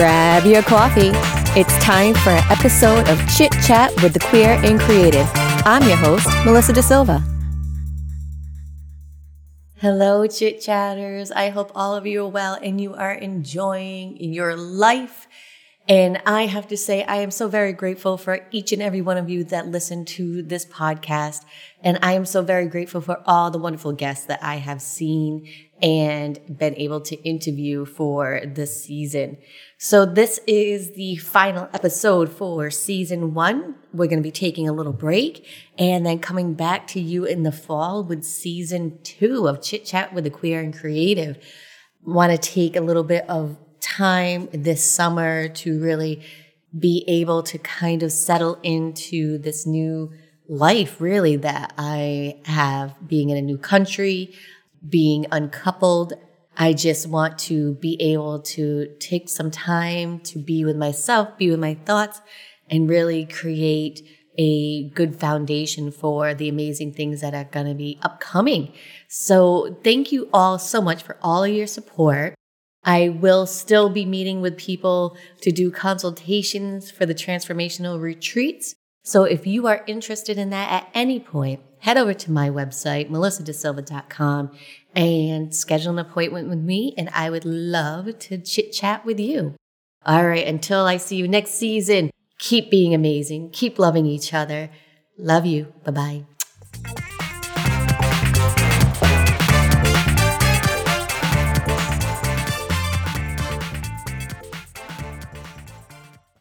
Grab your coffee. It's time for an episode of Chit Chat with the Queer and Creative. I'm your host, Melissa Da Silva. Hello, Chit Chatters. I hope all of you are well and you are enjoying your life. And I have to say, I am so very grateful for each and every one of you that listen to this podcast. And I am so very grateful for all the wonderful guests that I have seen and been able to interview for this season. So this is the final episode for season one. We're going to be taking a little break and then coming back to you in the fall with season two of Chit Chat with the Queer and Creative. Want to take a little bit of time this summer to really be able to kind of settle into this new life, really, that I have being in a new country, being uncoupled. I just want to be able to take some time to be with myself, be with my thoughts, and really create a good foundation for the amazing things that are going to be upcoming. So, thank you all so much for all of your support. I will still be meeting with people to do consultations for the transformational retreats. So if you are interested in that at any point, head over to my website, melissadasilva.com, and schedule an appointment with me. And I would love to chit chat with you. All right. Until I see you next season, keep being amazing. Keep loving each other. Love you. Bye bye.